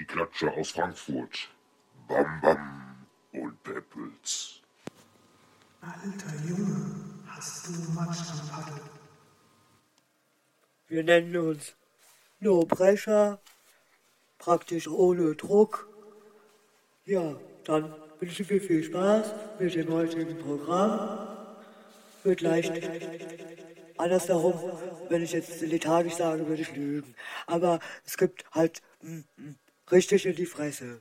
die Klatscher aus Frankfurt. Bam Bam und Peppels. Alter Junge, hast du Matsch am Paddel? Wir nennen uns No Pressure, praktisch ohne Druck. Ja, dann wünsche ich mir viel Spaß mit dem heutigen Programm. Wird leicht andersherum, wenn ich jetzt lethargisch sage, würde ich lügen. Aber es gibt halt mm, mm, richtig in die Fresse.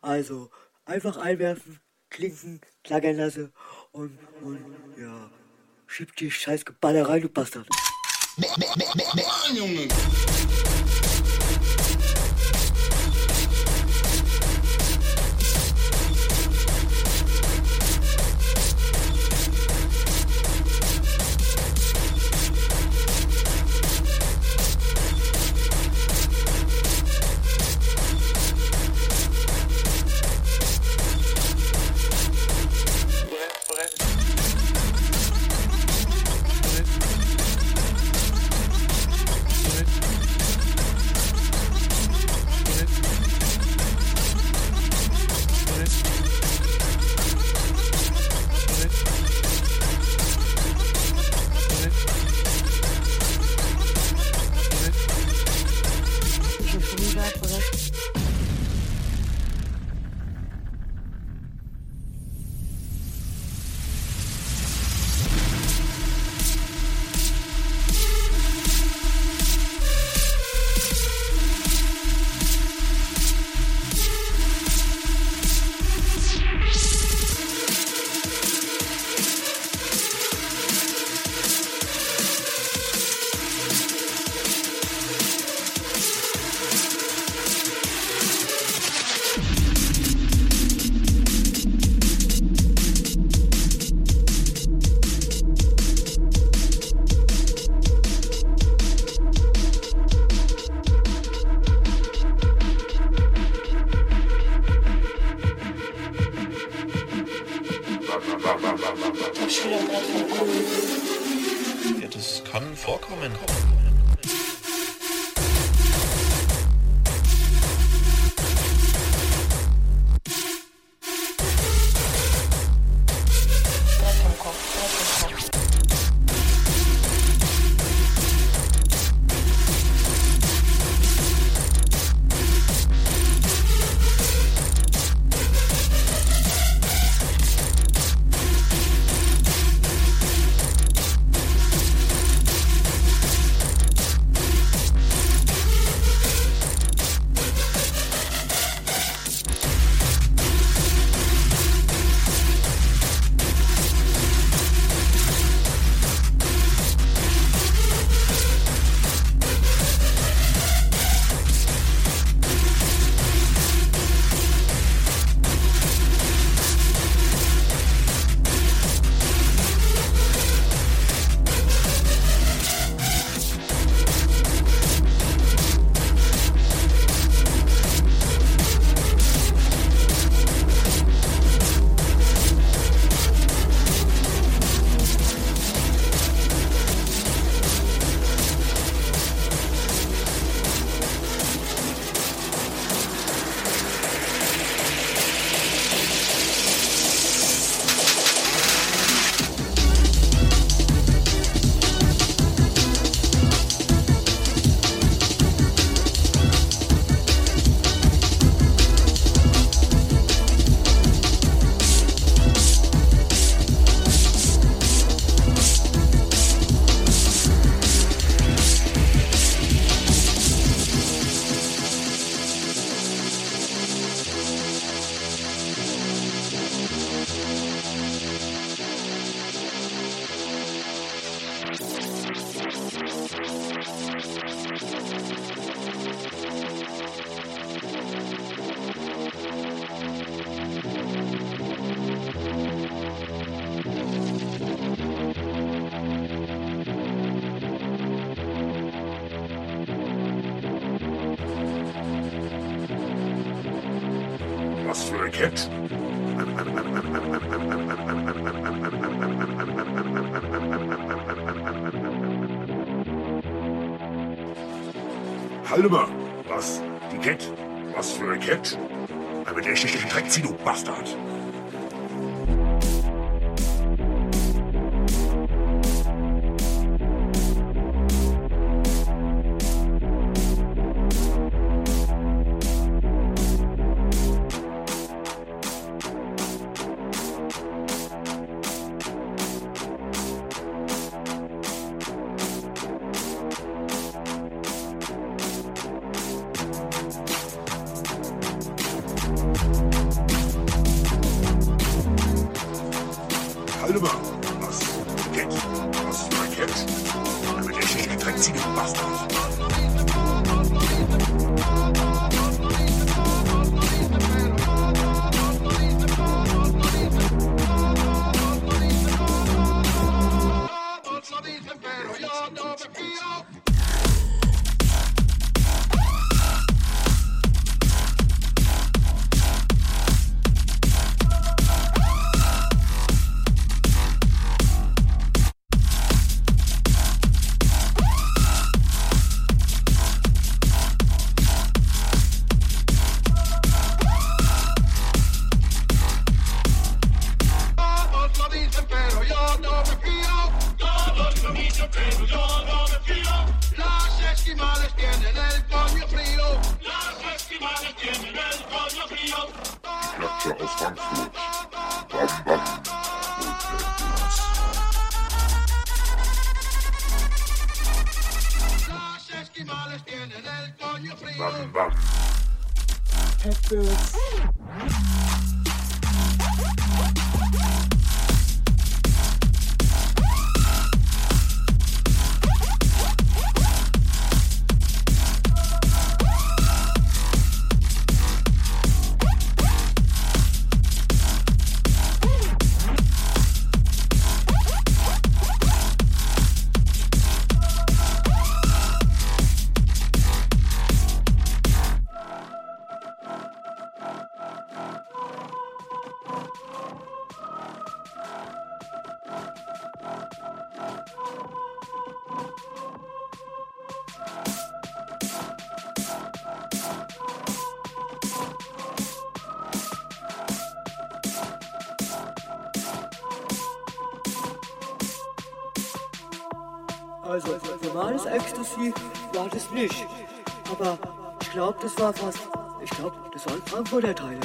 Also einfach einwerfen, klinken, klackern lassen und, und ja, schieb die scheiß Geballer rein, du Bastard. Junge. nicht. Aber ich glaube, das war fast. Ich glaube, das waren Frankfurter Teile.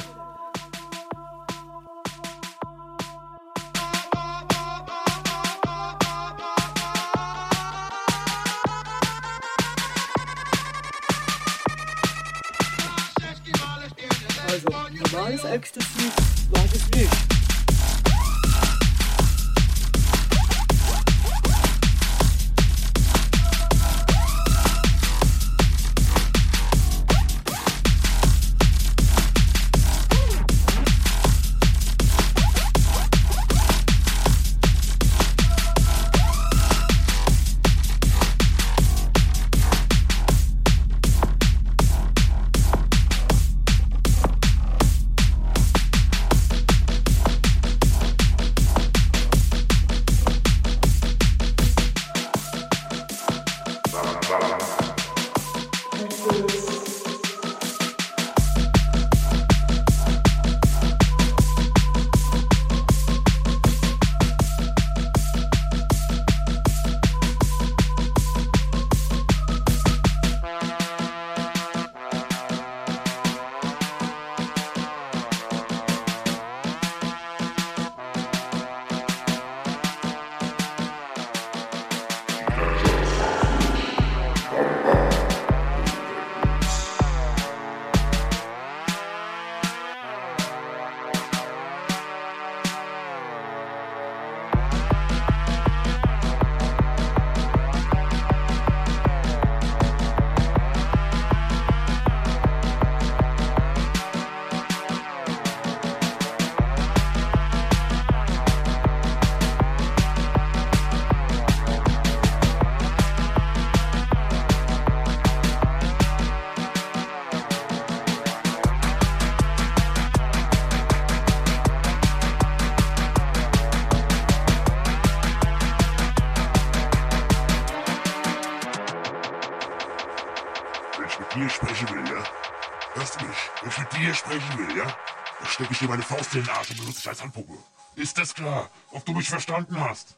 meine Faust in den Arsch und benutzt dich als Handpuppe. Ist das klar, ob du mich verstanden hast?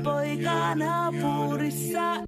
poika naapurissa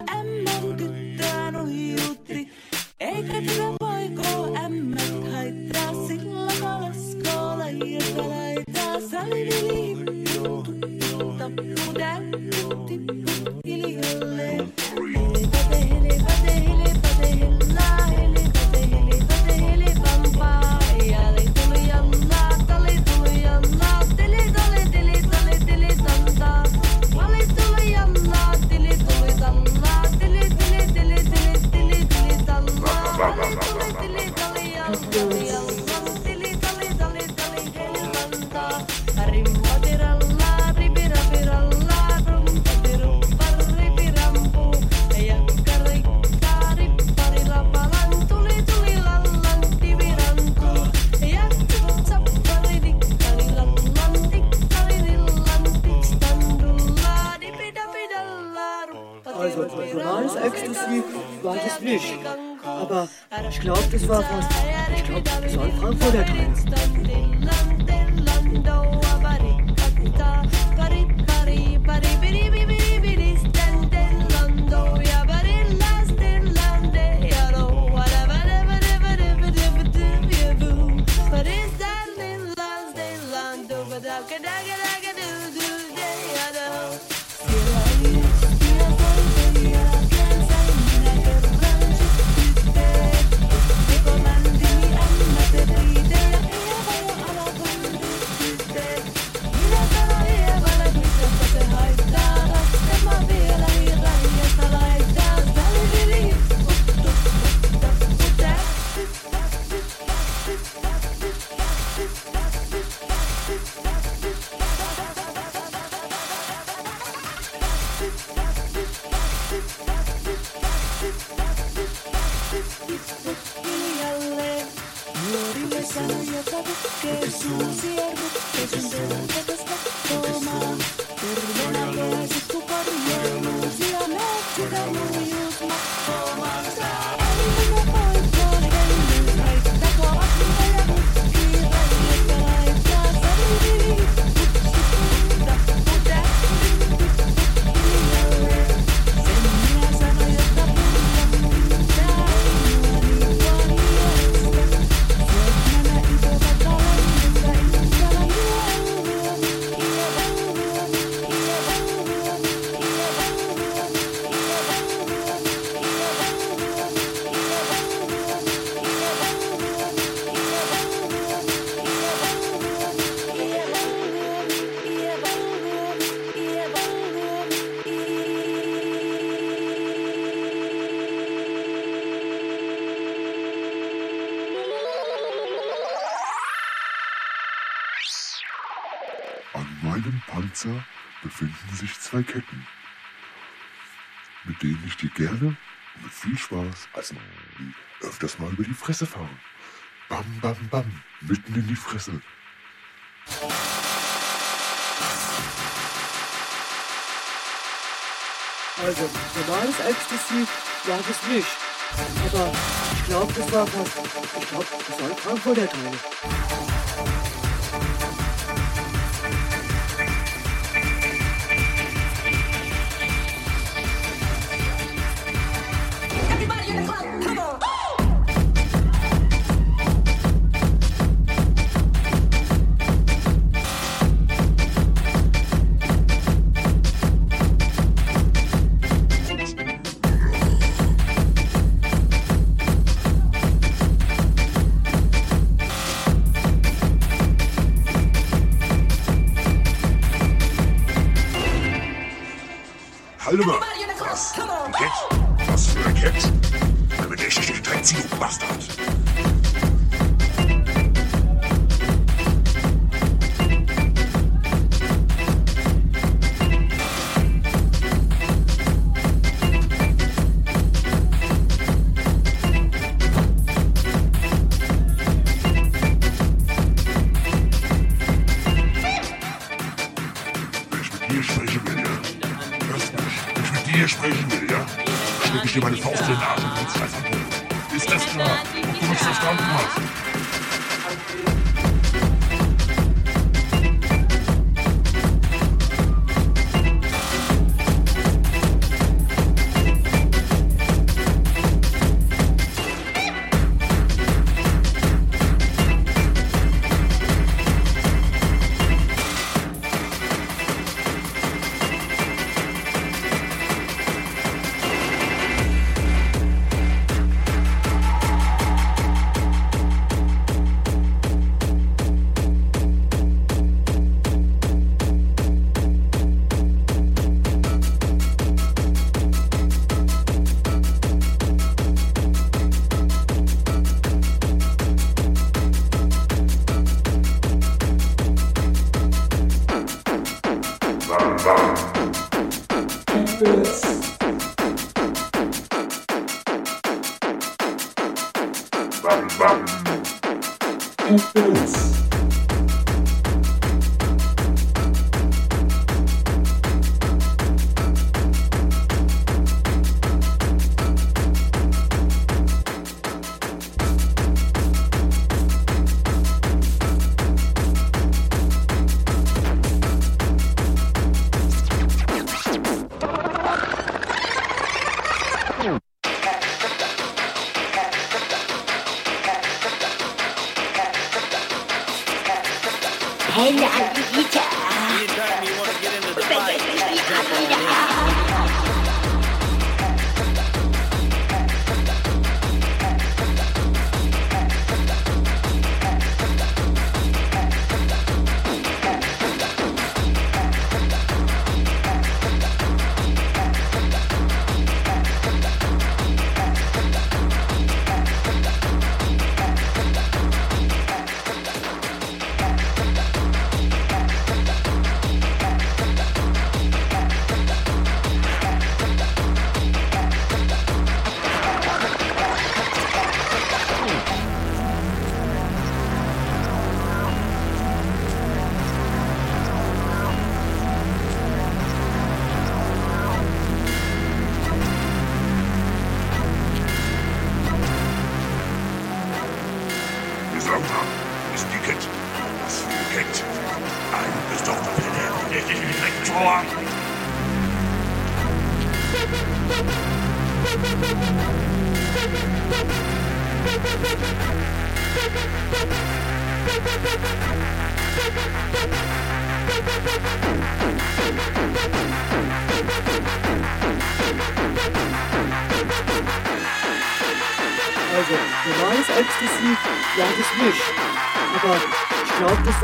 zwei Ketten, mit denen ich dir gerne und mit viel Spaß als öfters mal über die Fresse fahre. Bam, bam, bam, mitten in die Fresse. Also, normales Ecstasy war es nicht. Aber ich glaube, das war fast. Ich glaube, das war ein Frankfurter Teil.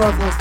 Козлов.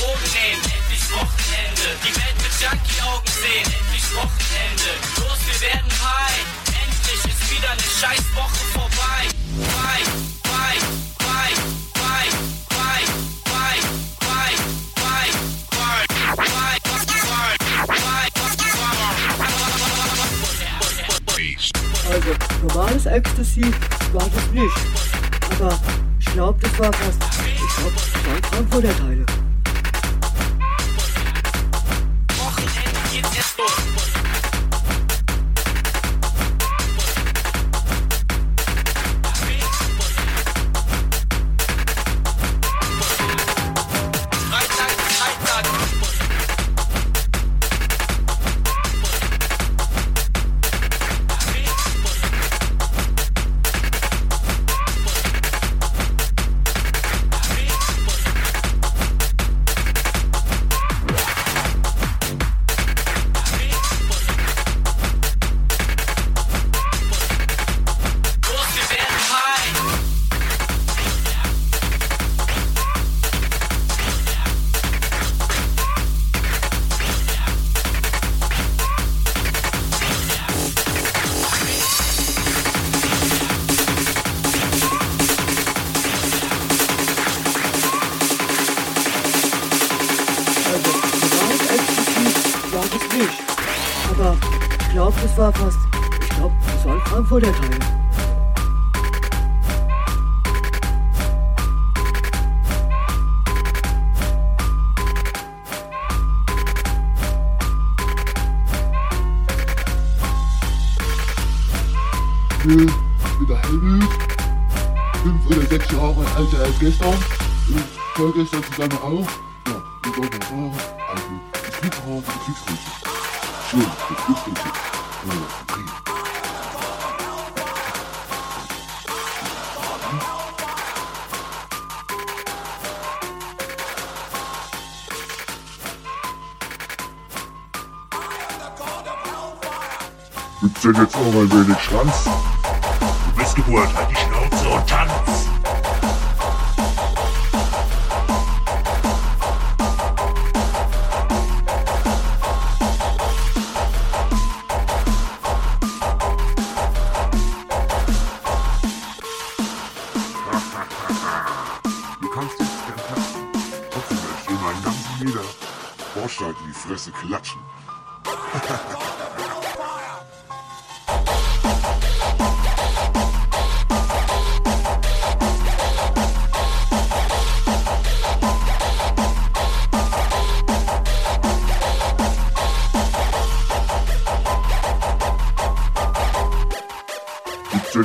Drogen nehmen, endlich Wochenende. Die Welt mit Junkie-Augen sehen, endlich Wochenende. Los, wir werden high. Endlich ist wieder eine scheiß Woche vorbei. Bye, bye, bye, bye, bye, bye, bye, bye, bye, bye, Also, normales Ecstasy war das nicht. Aber ich glaube, das war fast. Ich glaube, das waren Vorderteile.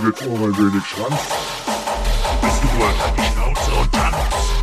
jetzt auch ein wenig Schwanz. Bist du nur an die Schnauze und tanzt?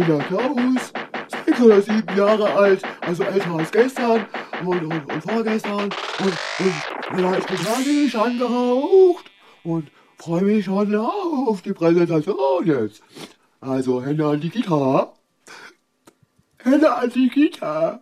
bin der Klaus, sechs oder sieben Jahre alt, also älter als gestern und, und, und vorgestern und, und vielleicht bekanntlich angeraucht und freue mich schon auf die Präsentation jetzt. Also Hände an die Gitarre. Hände an die Gitarre.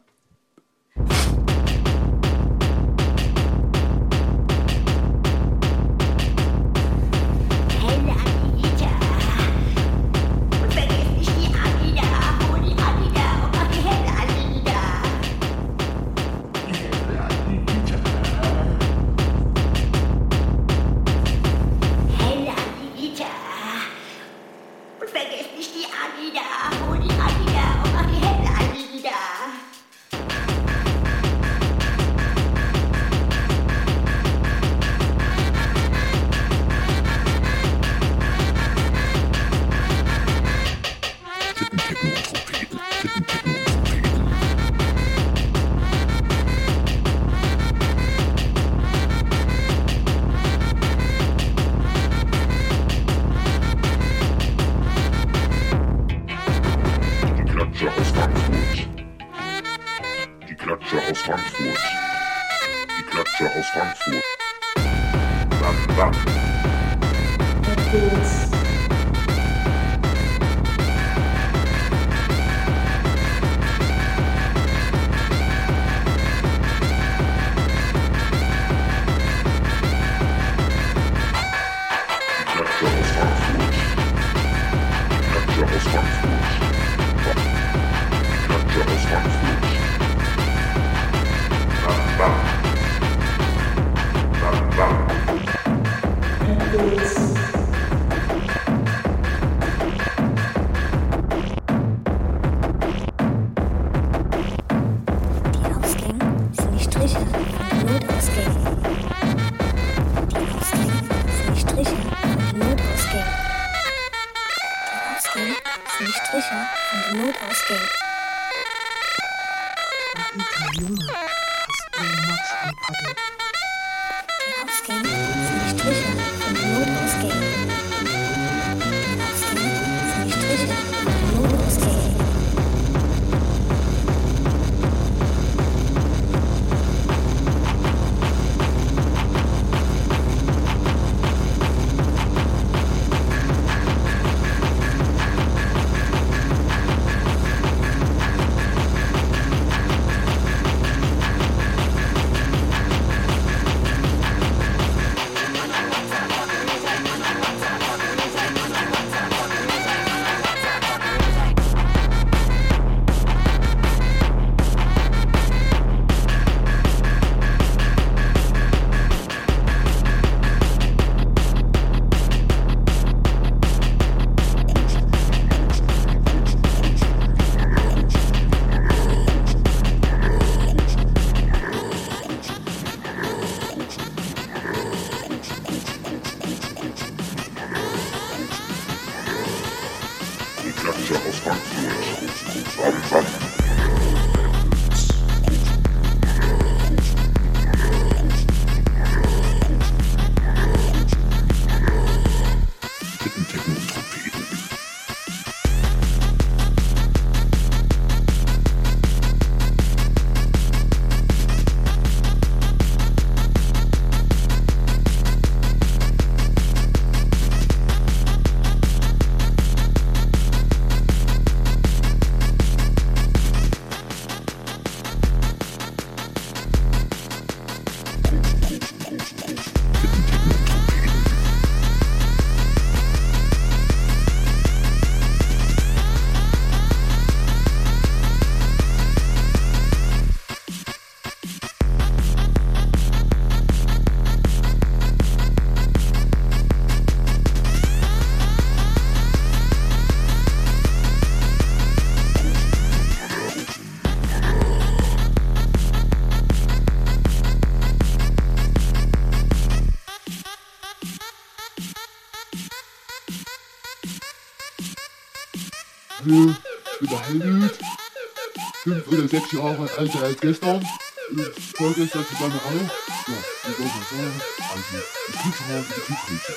20 Euro älter als gestern. Äh, vorgestern zu deiner Rolle. Ja, die große Sonne. Also, die Kühlschrank die Kühlschränke.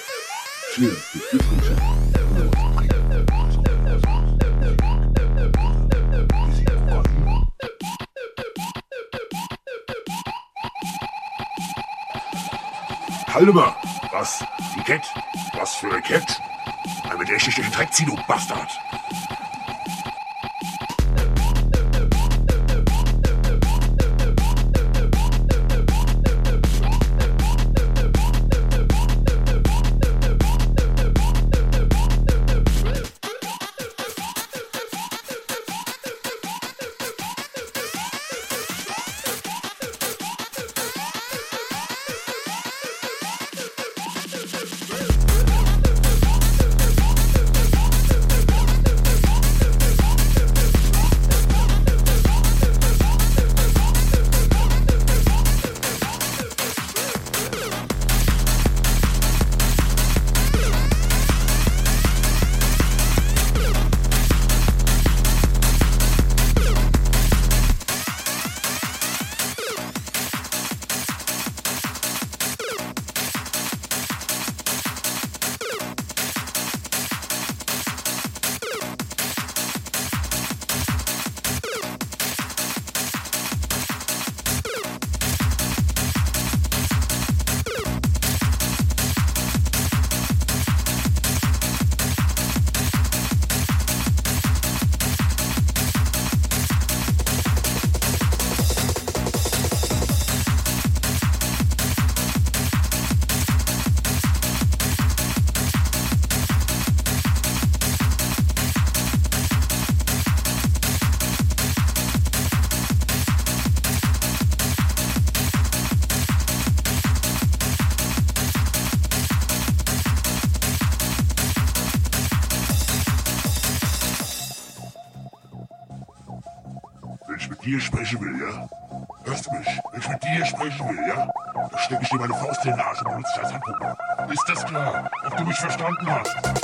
Schön, die Kühlschränke. Halt! Was? Die Kett? Was für eine Kette? Damit der ich durch den Dreck zieh, du Bastard! Dir sprechen will, ja? Hörst du mich? Wenn ich mit dir sprechen will, ja? Dann stecke ich dir meine Faust in den Arsch und benutze dich als Handpuppe. Ist das klar? Ob du mich verstanden hast?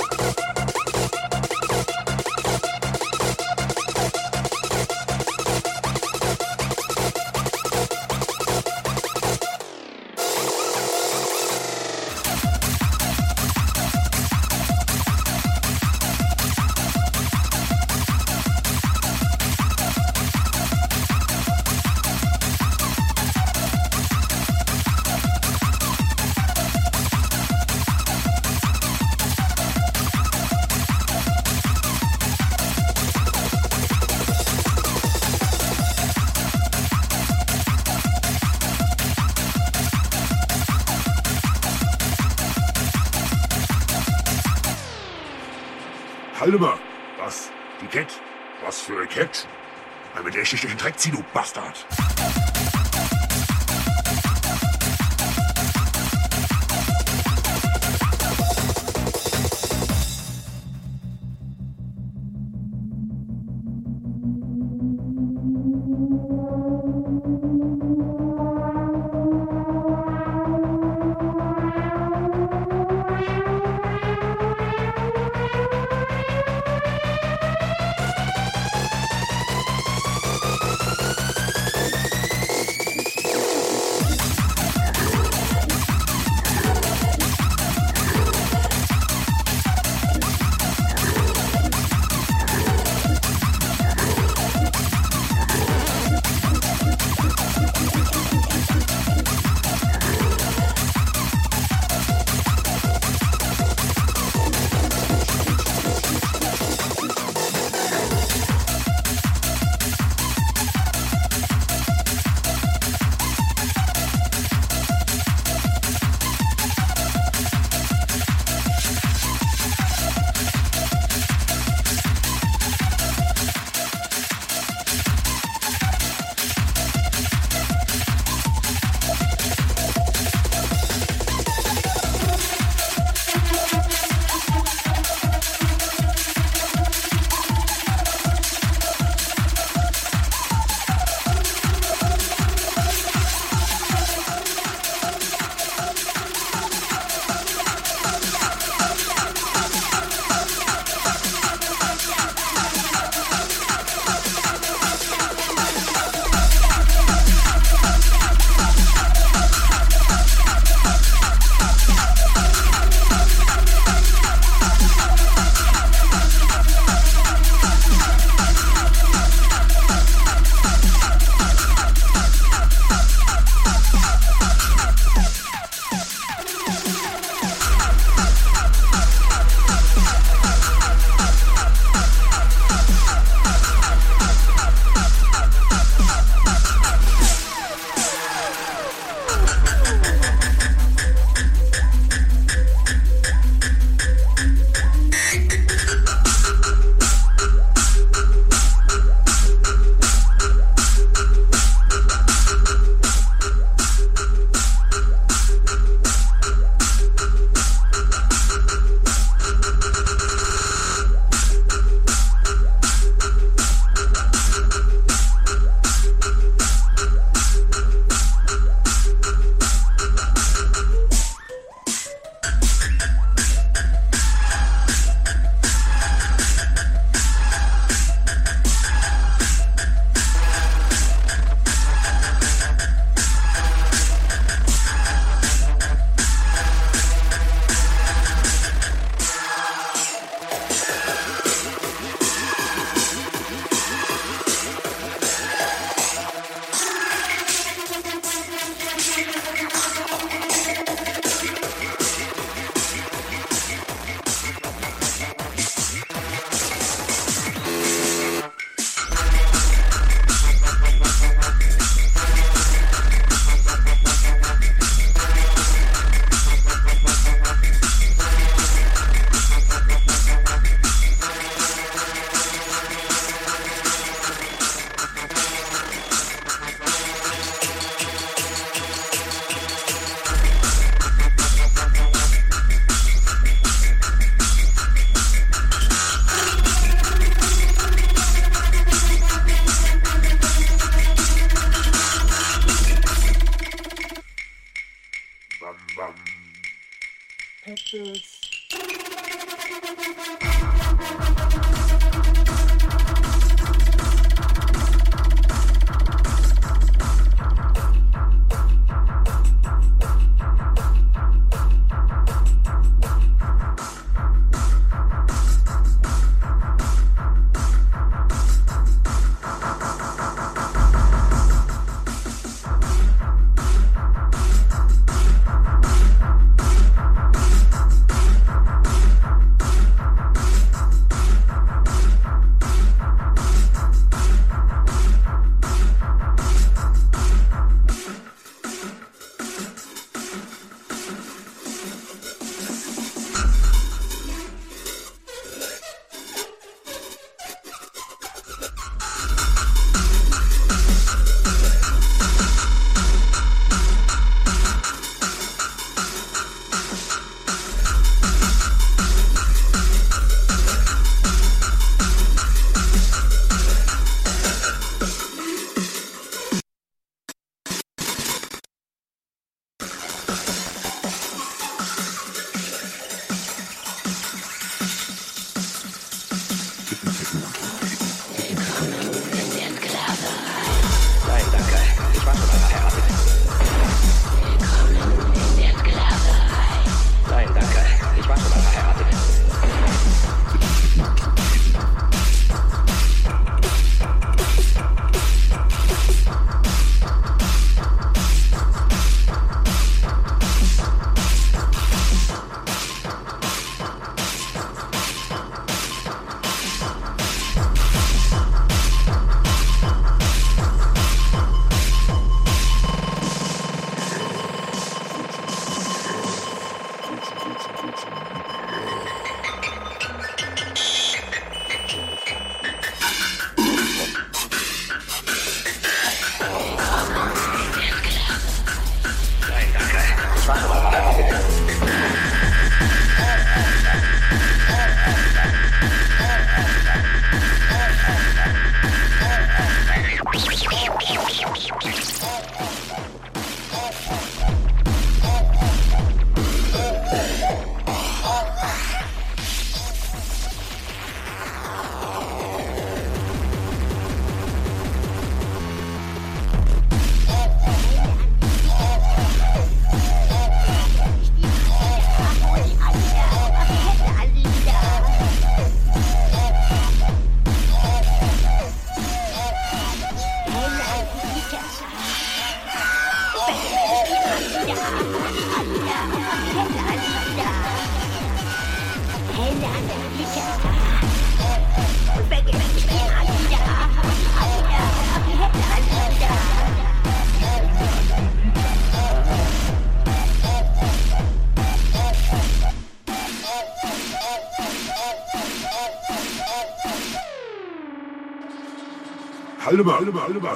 Mal, halte mal, halte mal.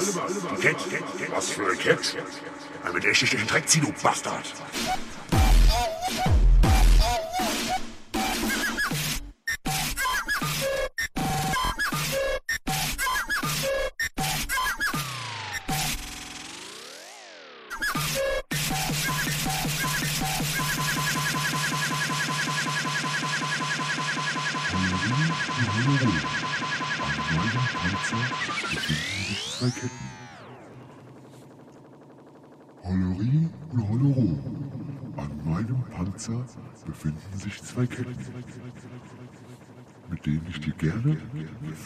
Cat, was für ein Cat? Ein mit den Dreck zieh, du Bastard.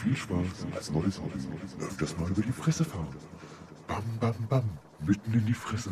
Viel Spaß als neues Hobby öfters mal über die Fresse fahre. Bam, bam, bam, mitten in die Fresse.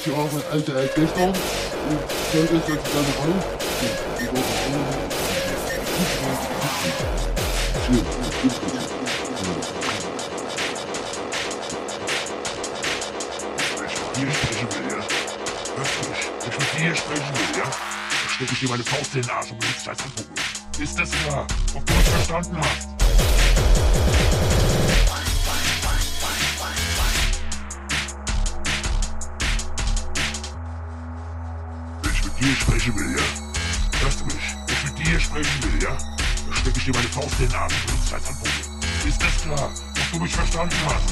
60 Jahre alte Orchester und sollte es jetzt dann raus. Hier sprechen wir, ja. Öffentlich. Ich mit dir sprechen will, ja. Stecke ich dir meine Faust in den Arsch und benutze als Handbuch. Ist das klar? Ob du es verstanden hast? Den Arsch und benutze dich als Handpuppe. Ist das klar? Ob du mich verstanden hast?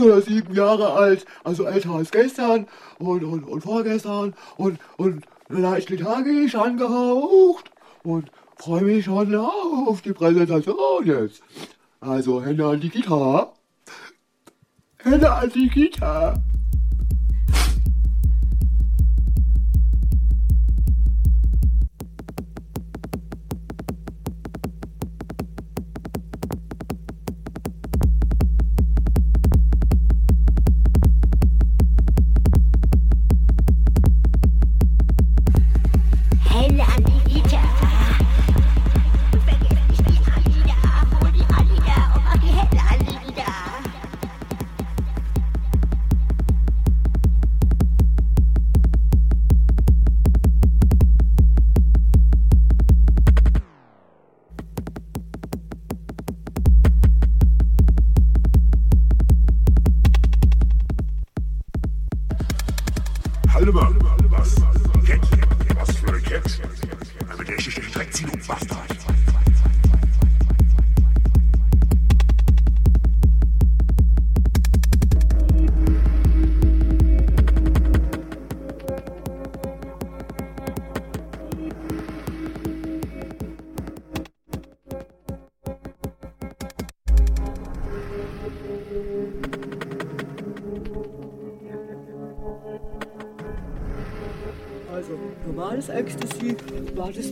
Sechs oder sieben Jahre alt, also älter als gestern und, und, und vorgestern und, und leicht lethargisch angehaucht und freue mich schon auf die Präsentation jetzt. Also Hände an die Gitarre. Hände an die Gitarre.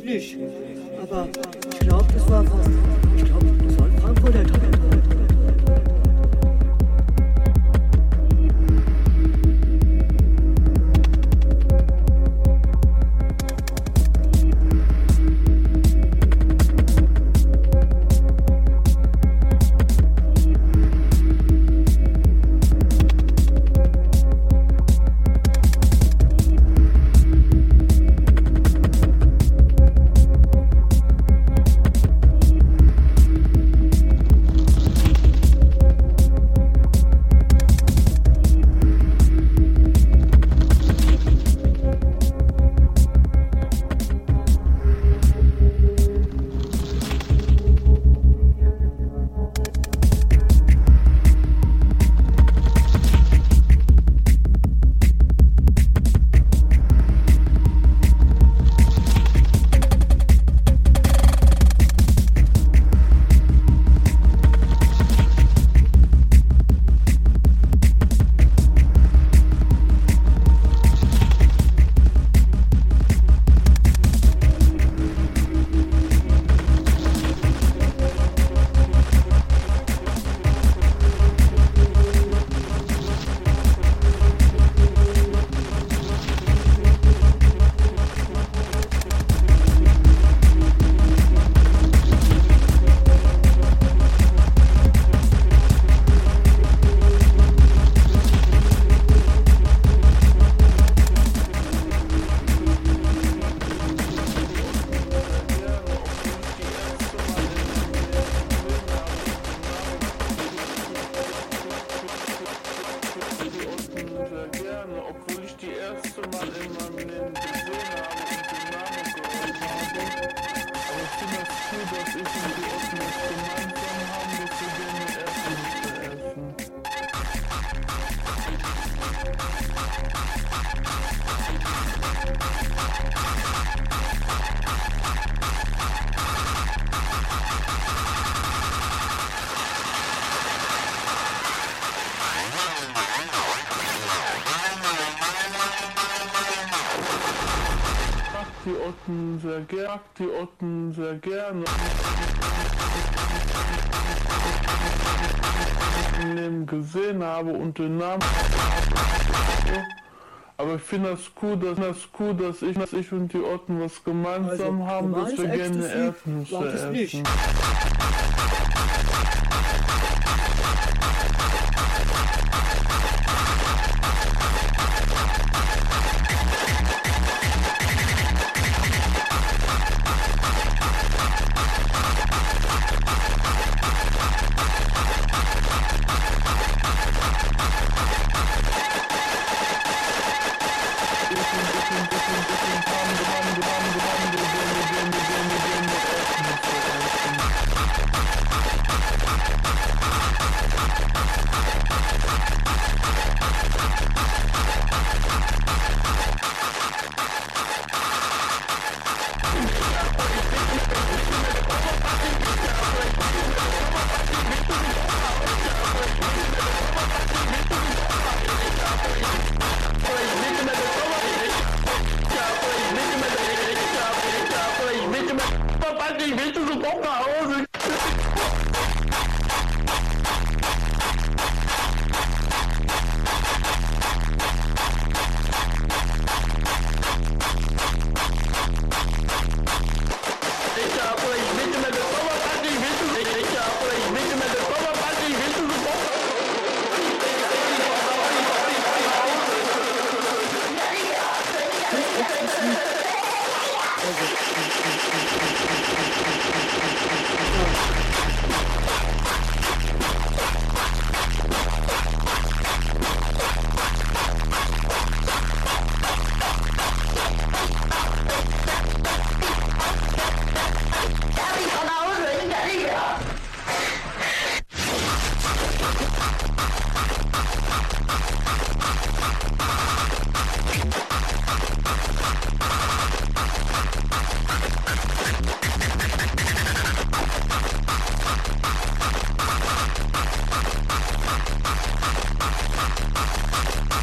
War gern, die Otten sehr gerne. Leben gesehen habe und den Namen. Aber ich finde das cool, dass das cool, dass ich, dass ich und die Otten was gemeinsam Also, haben, dass wir gerne Ecstasy Erdnüsse das nicht.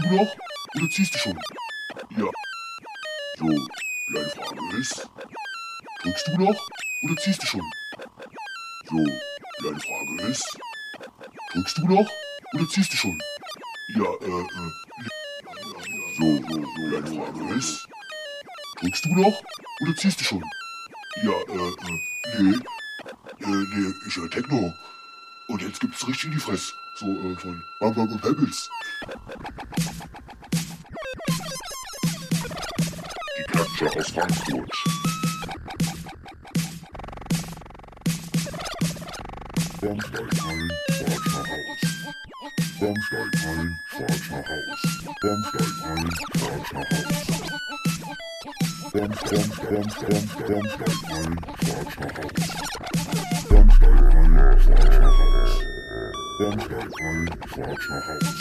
du noch oder ziehst du schon? Ja. So, deine Frage ist, drückst du noch oder ziehst du schon? So, deine Frage ist, drückst du noch oder ziehst du schon? Ja, äh, äh, so, so, so, deine Frage ist, drückst du noch oder ziehst du schon? Ja, äh, äh, nee, äh, nee, ich höre Techno. Und jetzt gibt's richtig in die Fresse. So, äh, von Bam Bam und Pebbles. Flatscher Haus.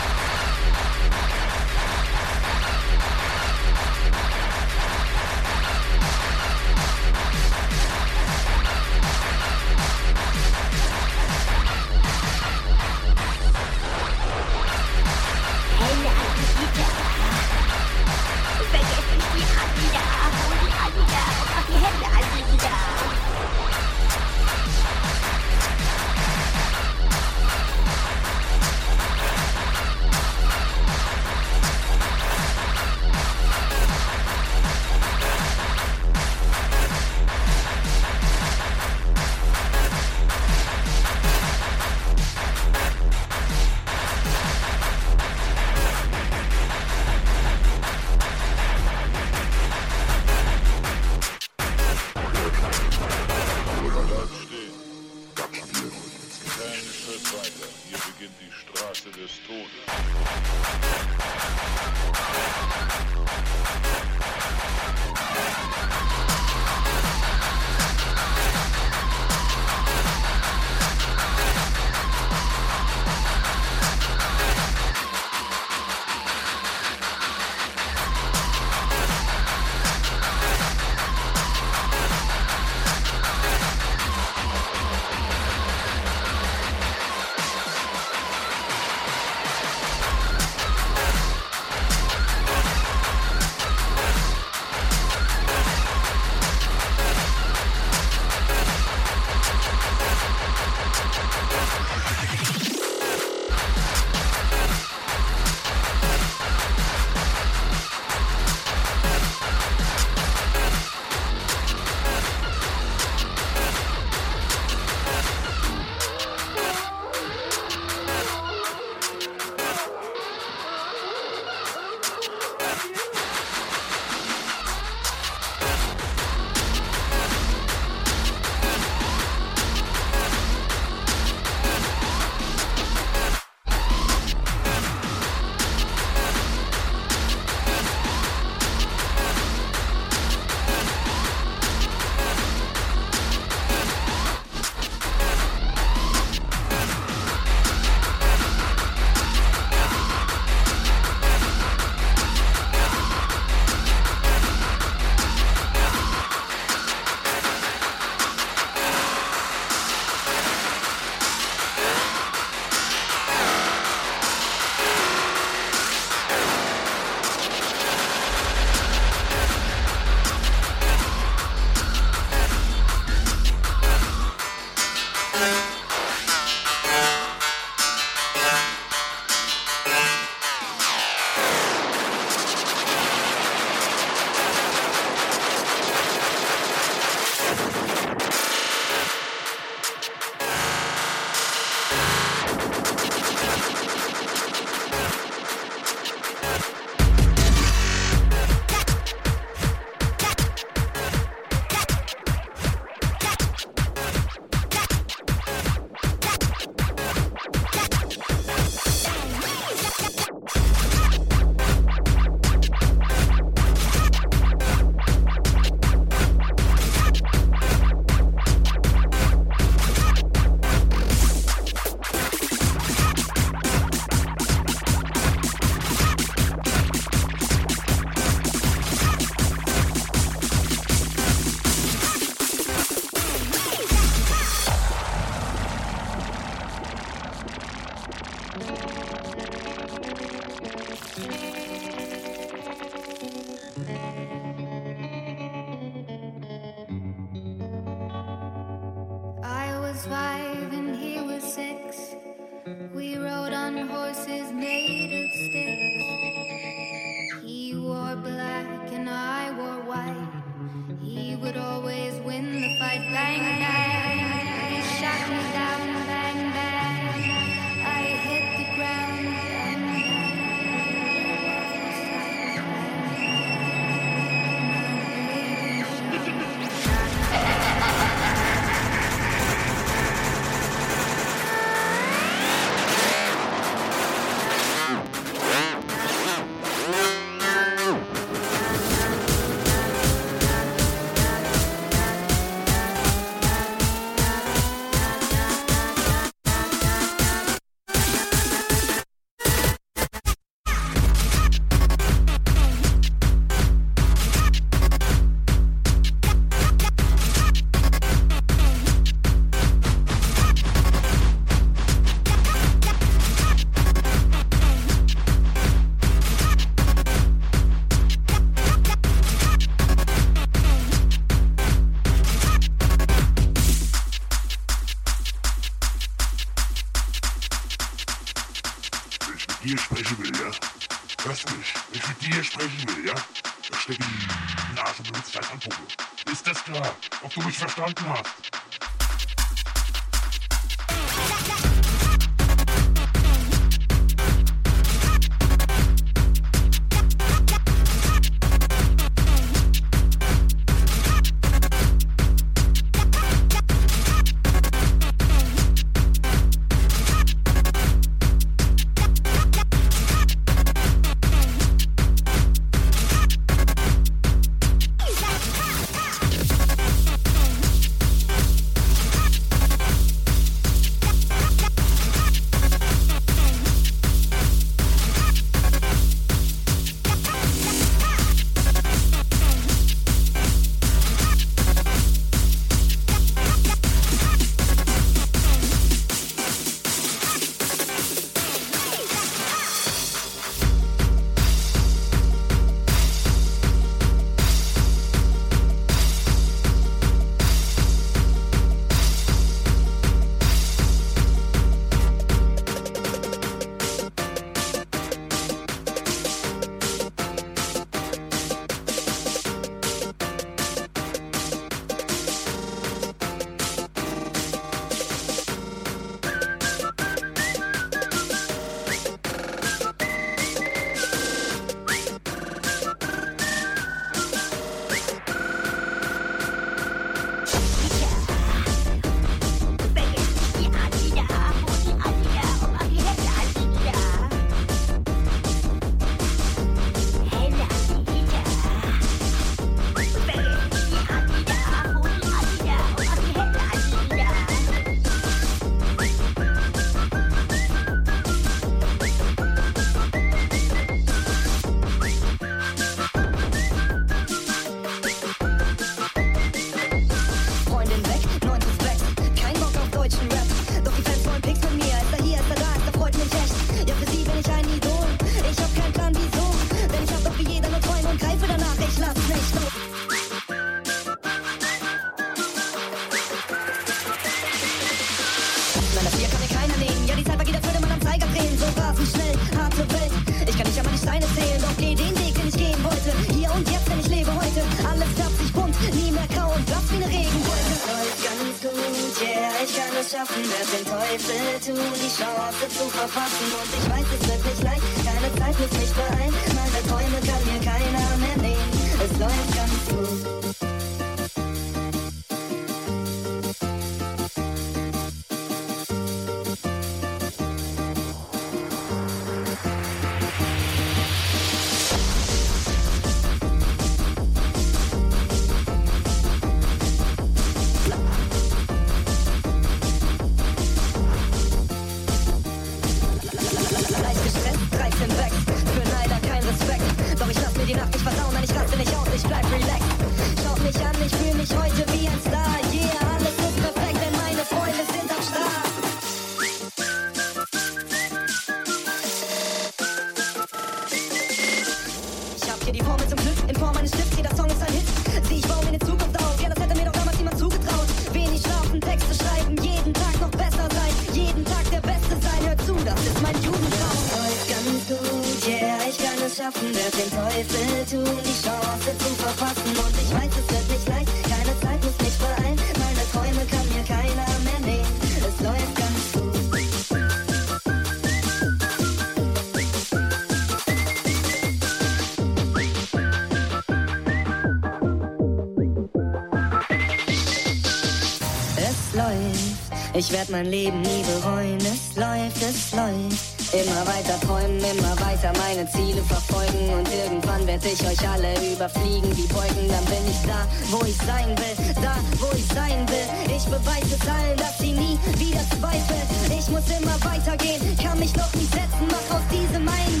Ich werd mein Leben nie bereuen. Es läuft, es läuft. Immer weiter träumen, immer weiter meine Ziele verfolgen. Und irgendwann werd ich euch alle überfliegen, wie Beugen. Dann bin ich da, wo ich sein will, da, wo ich sein will. Ich beweise es allen, dass sie nie wieder zweifeln. Ich muss immer weitergehen, kann mich noch nie setzen. Mach aus diesem einen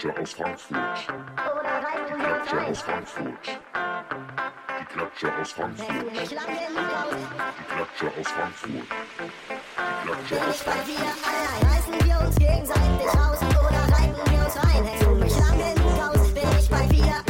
Klatsche aus Frankfurt. Die Klatsche aus Frankfurt. Die Klatsche aus Frankfurt. Die Klatsche aus Frankfurt. Die Klatsche aus Frankfurt. Reißen wir uns gegenseitig raus oder reiten wir uns rein? Hältst du mich lange genug aus, bin ich bald wieder allein.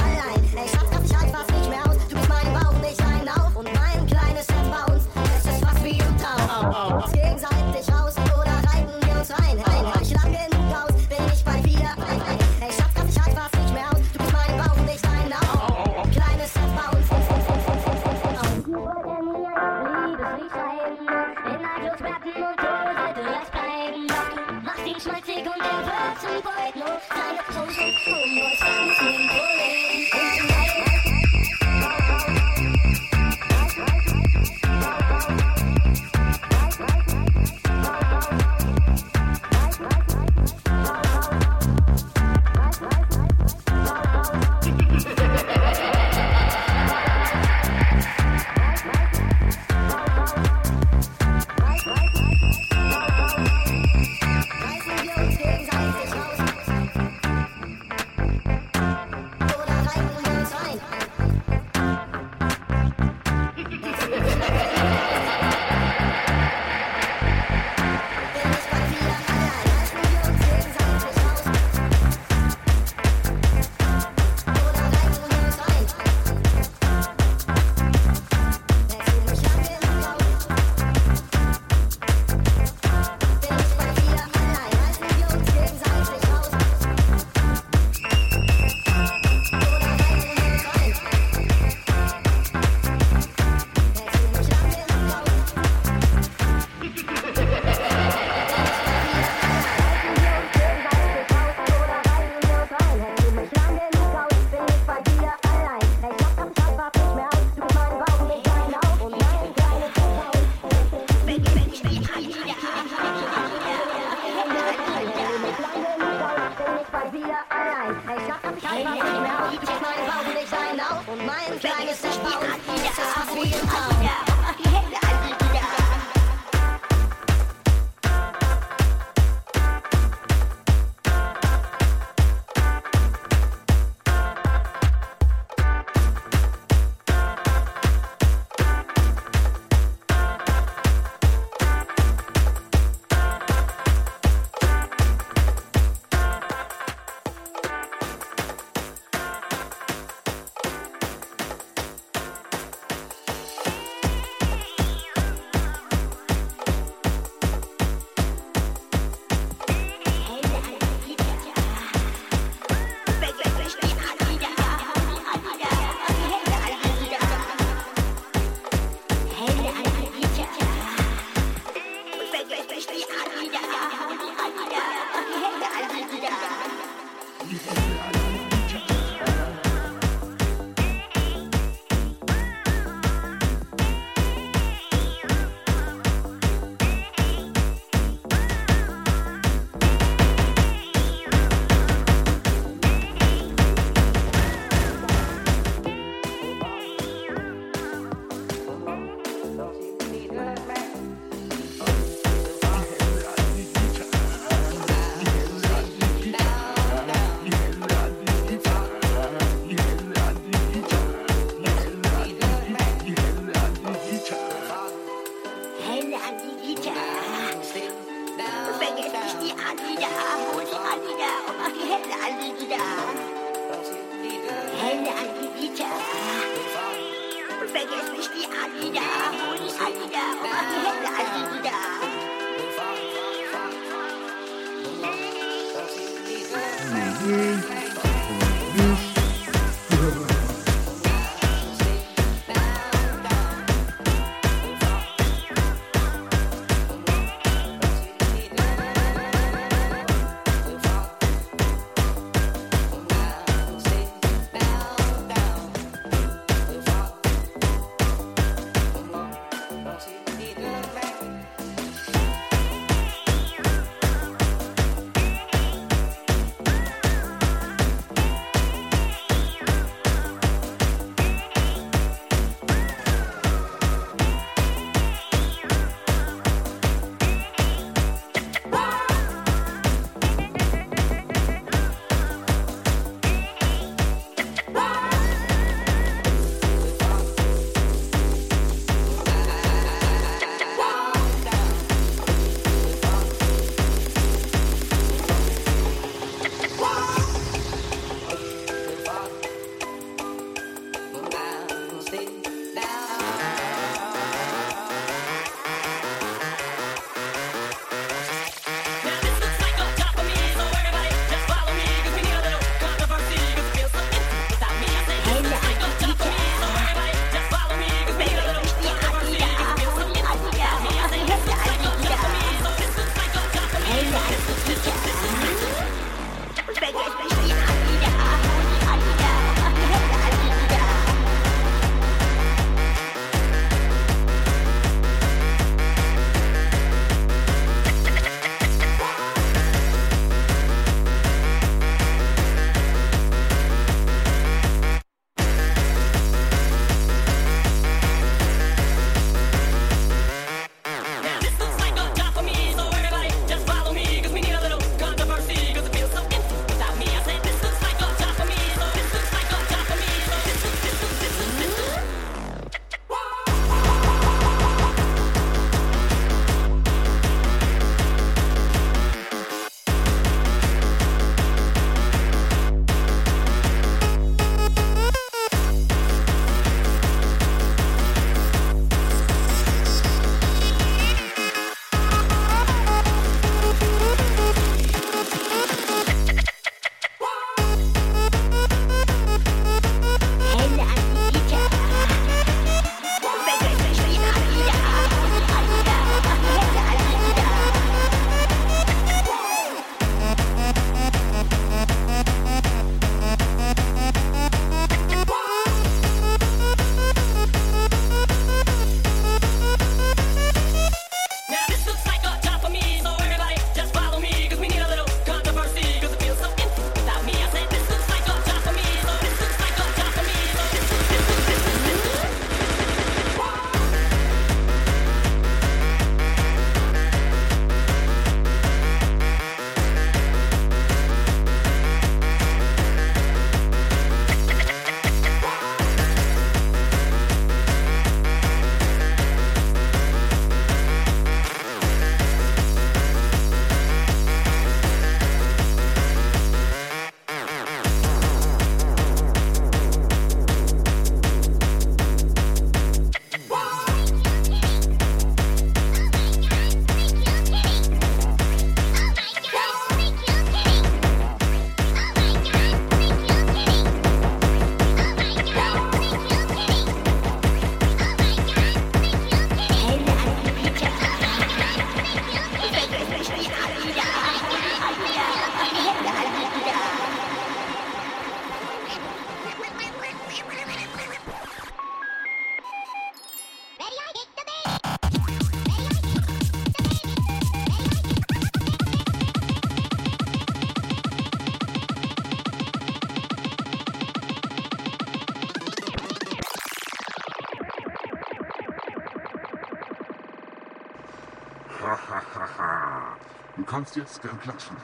Kannst jetzt gern klatschen.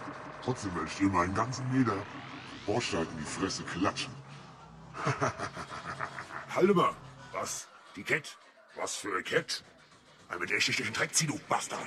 Trotzdem werde ich dir meinen ganzen Meter Bordstein in die Fresse klatschen. Halt mal. Was? Die Kett? Was für eine Kett? Mit der den Dreck zieh, du Bastard.